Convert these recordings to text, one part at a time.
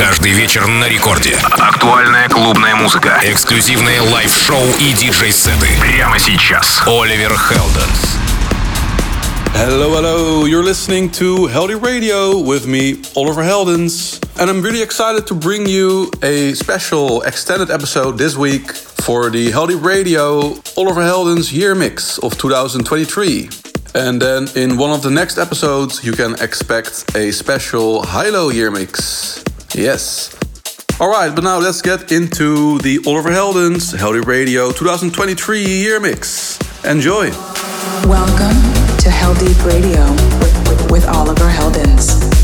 Каждый вечер на рекорде. Актуальная клубная музыка. Эксклюзивные лайв-шоу и диджей-сеты. Прямо сейчас. Оливер Хелденс. Hello, hello. You're listening to Heldeep Radio with me, Oliver Heldens. And I'm really excited to bring you a special extended episode this week for the Heldeep Radio Oliver Heldens Year Mix of 2023. And then in one of the next episodes, you can expect a special HI-LO Year Mix. Yes. Alright, but now let's get into the Oliver Heldens Heldeep Radio 2023 Year Mix. Enjoy. Welcome to Heldeep Radio with, with, with Oliver Heldens.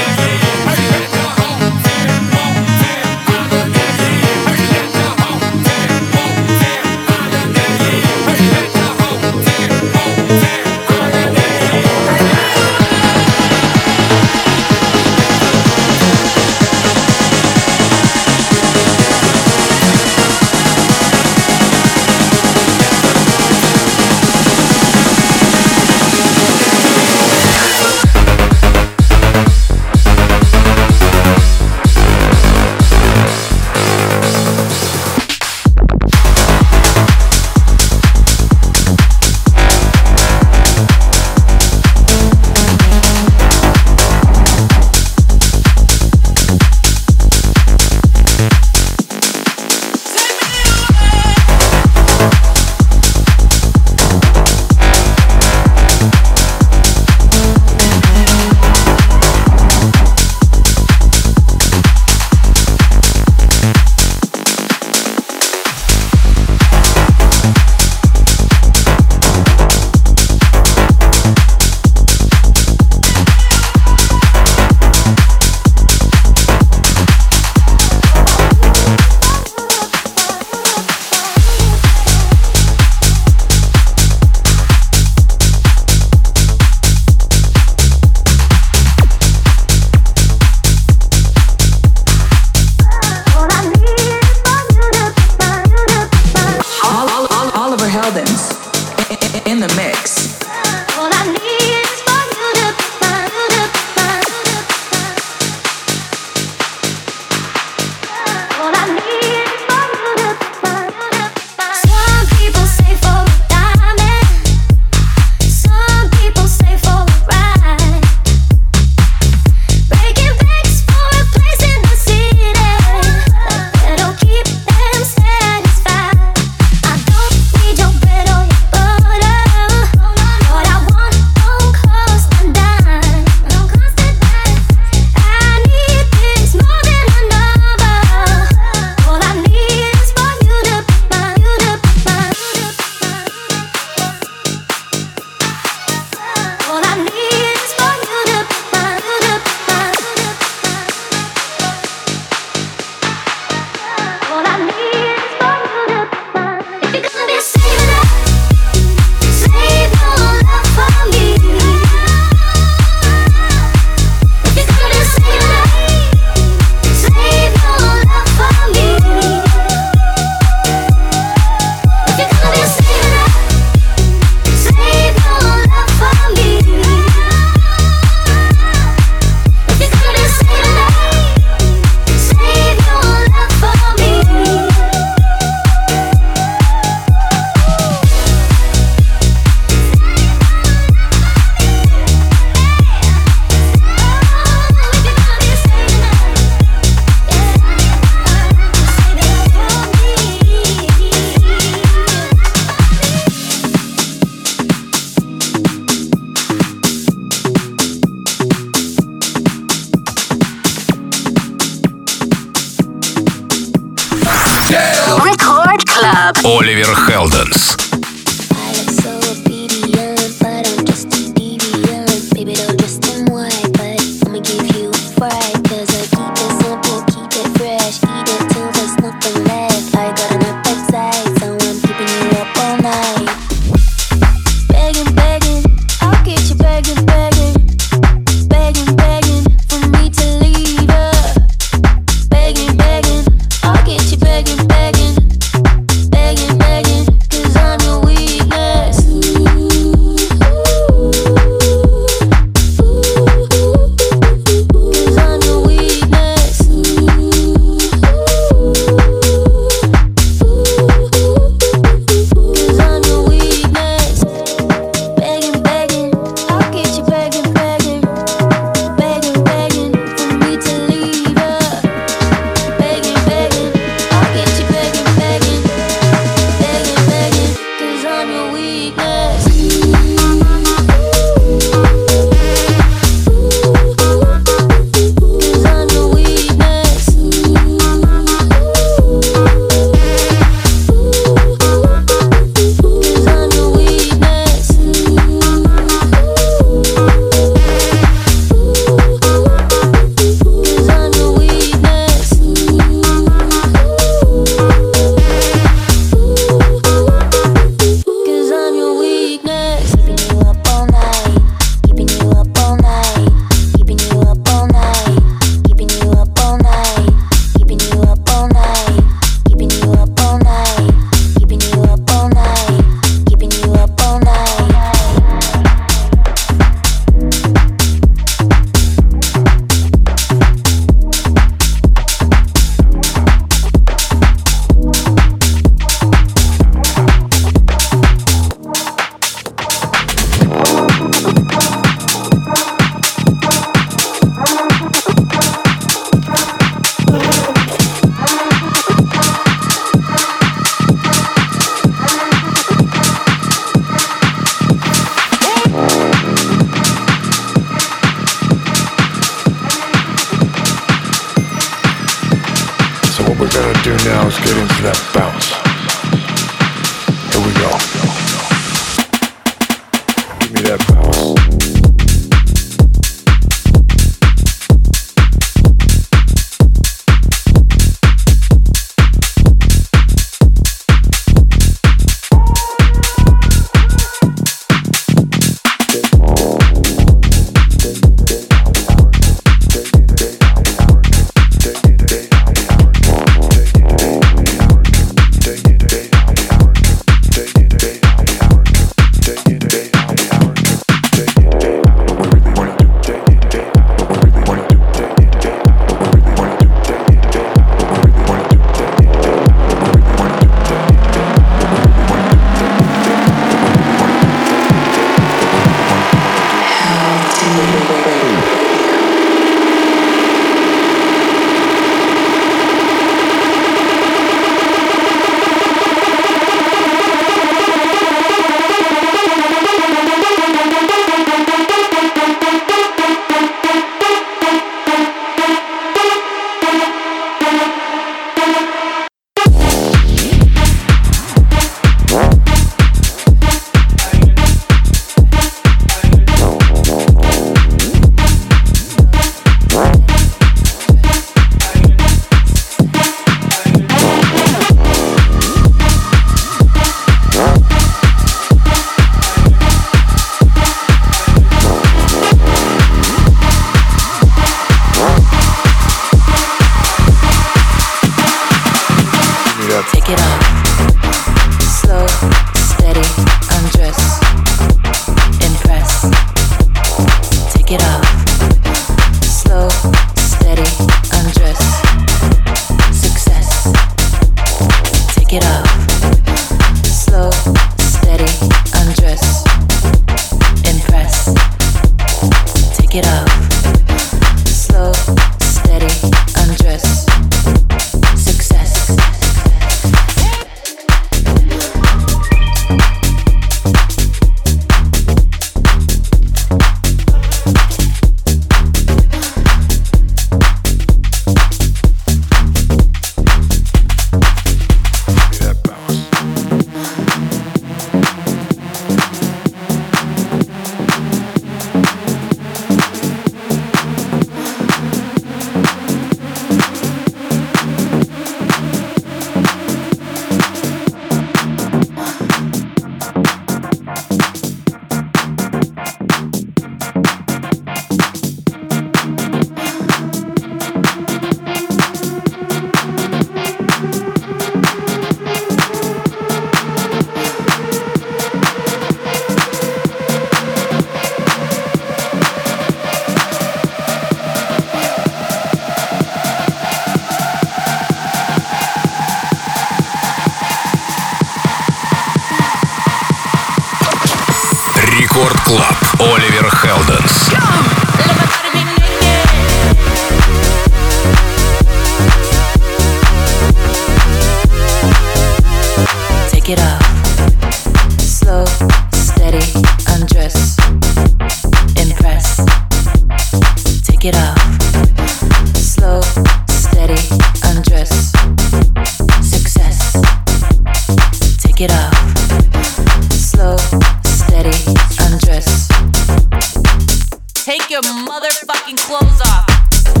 fucking clothes off.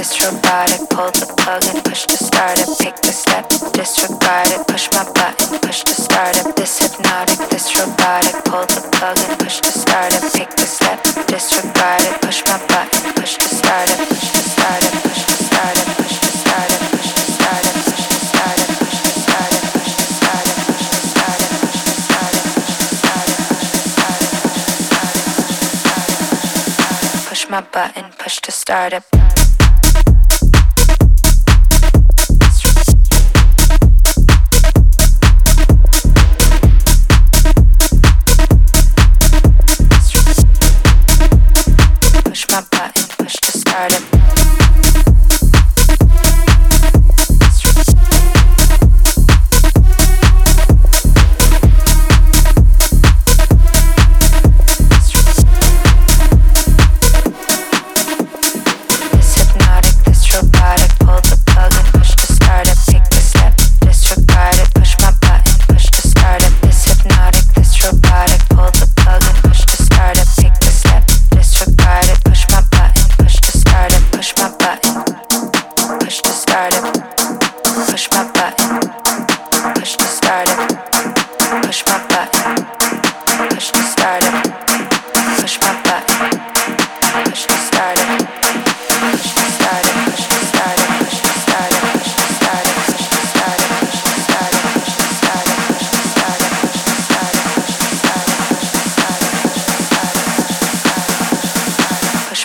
This robotic, pull the plug and push to start it. Pick the step, disregard it, push my button, push to start it. This hypnotic, this robotic, pull the plug and push to start it. Pick the step, disregard it, push my button, push to start it, push to start it, push to start it, push to start it, push to start it, push to start it, push to start it, push to start it, push to start it, push to start it, push to start it, push my button, push to start it.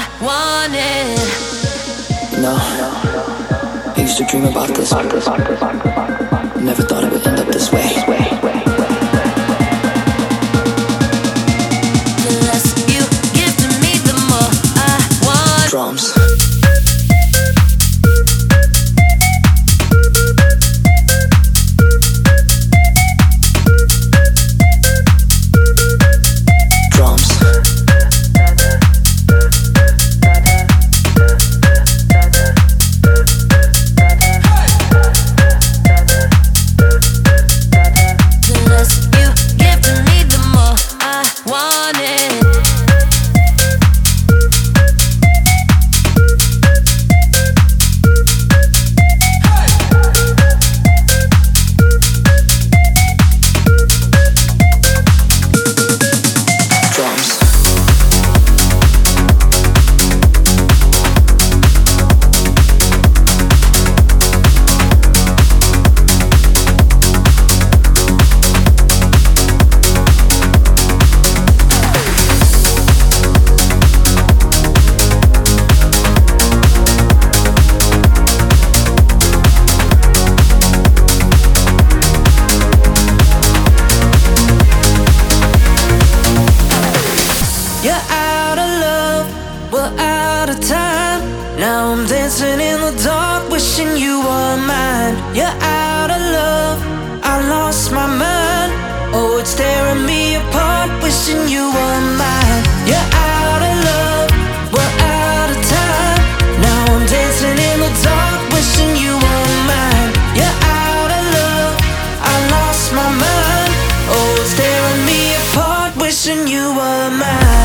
I wanted. No, I used to dream about this. Never thought it would end up this way. wishing you were mine.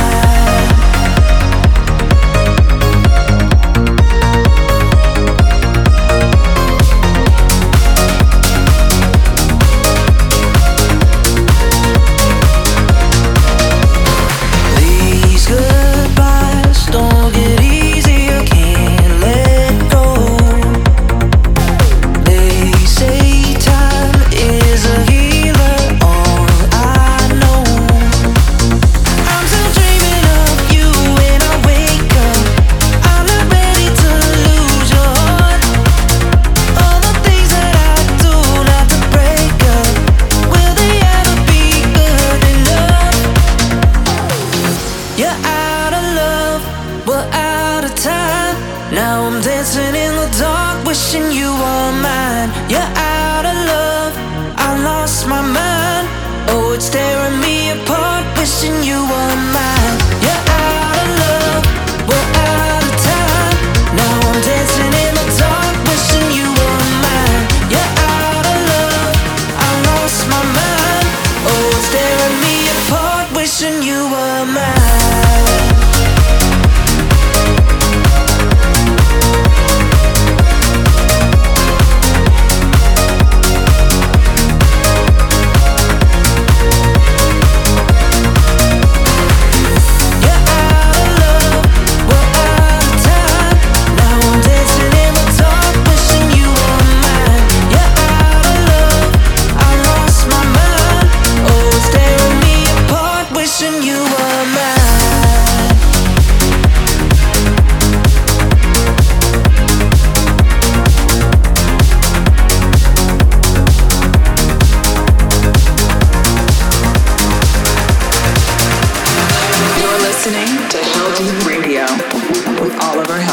Corver Health.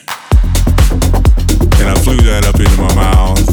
And I flew that up into my mouth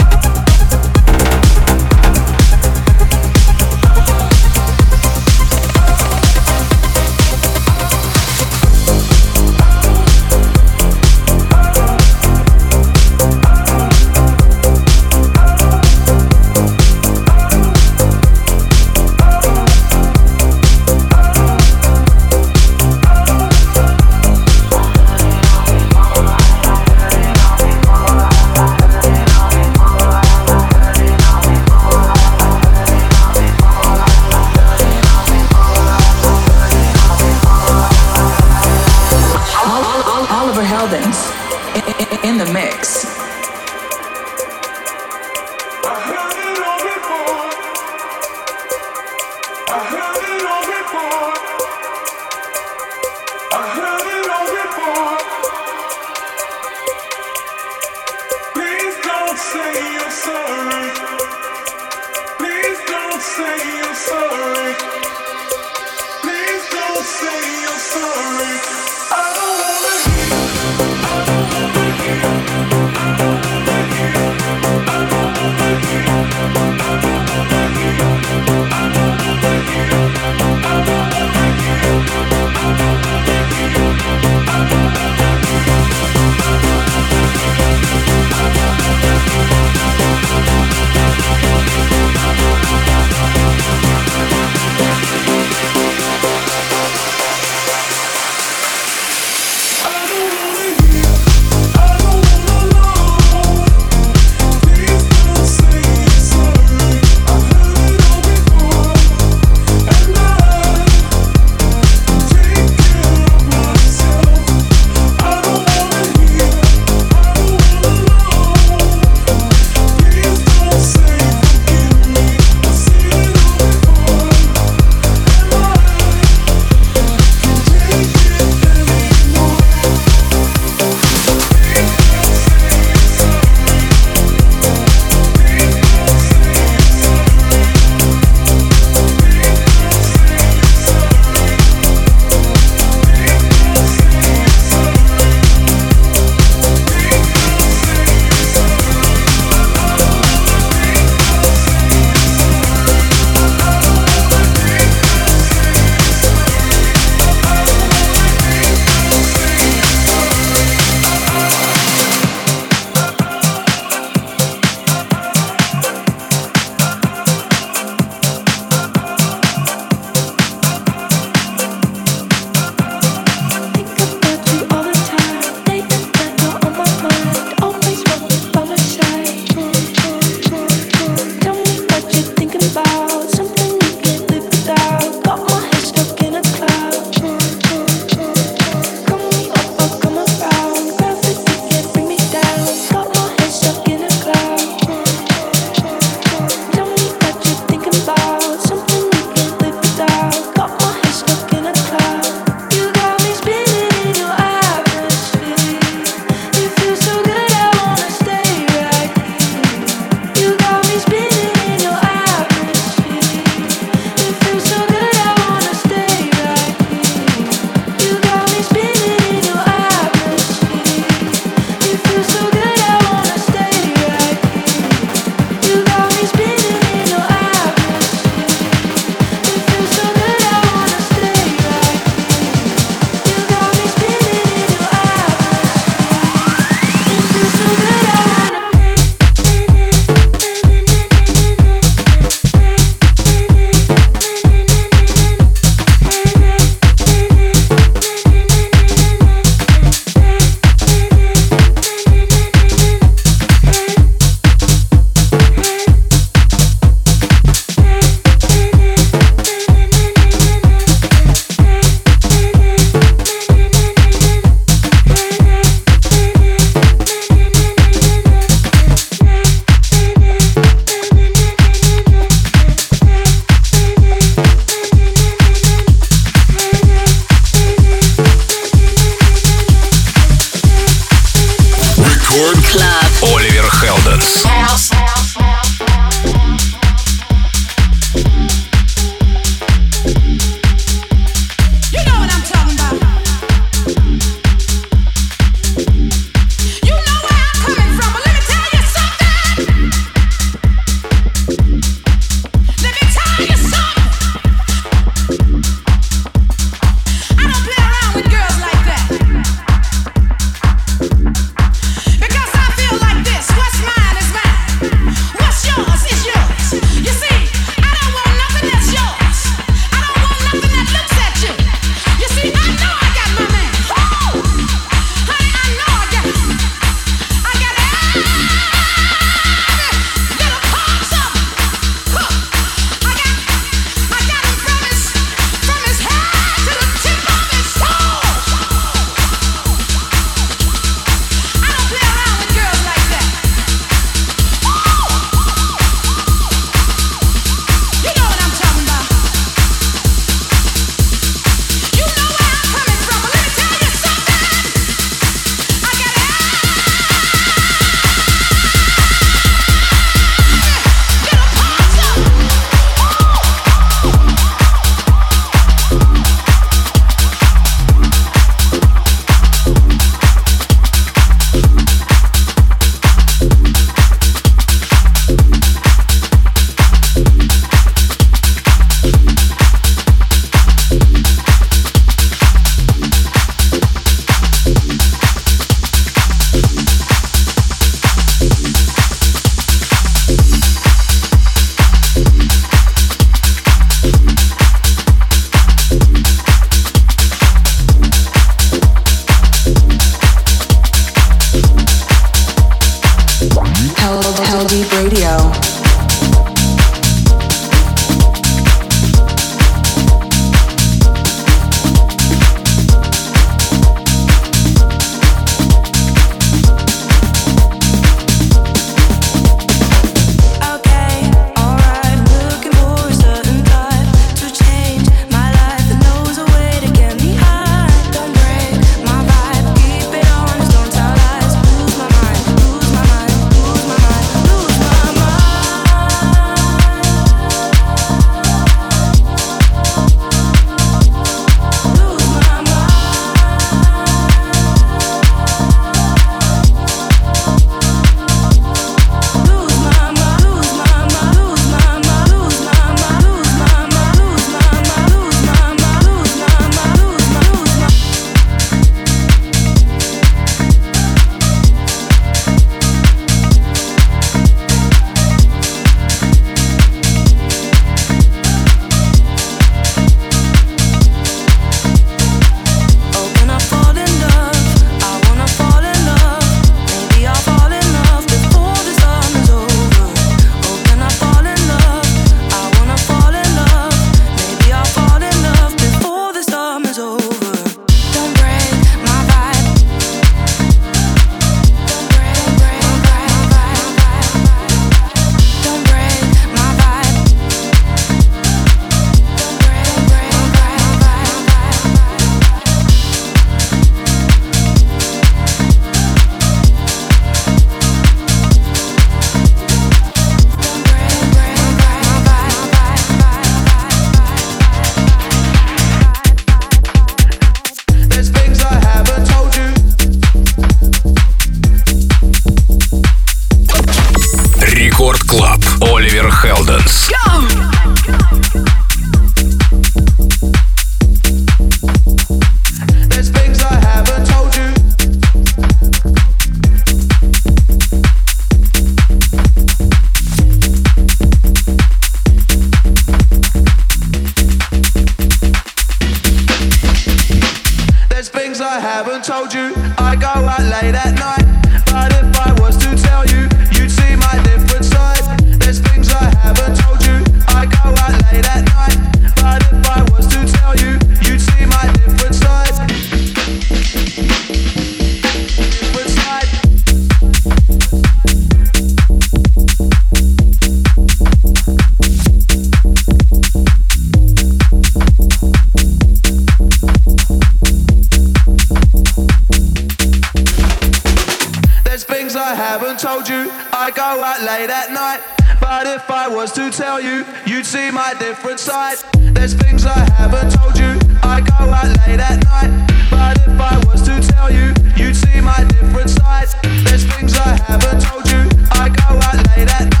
things I haven't told you. I go out late at night, but if I was to tell you, you'd see my different side. There's things I haven't told you. I go out late at night, but if I was to tell you, you'd see my different side. There's things I haven't told you. I go out late at night.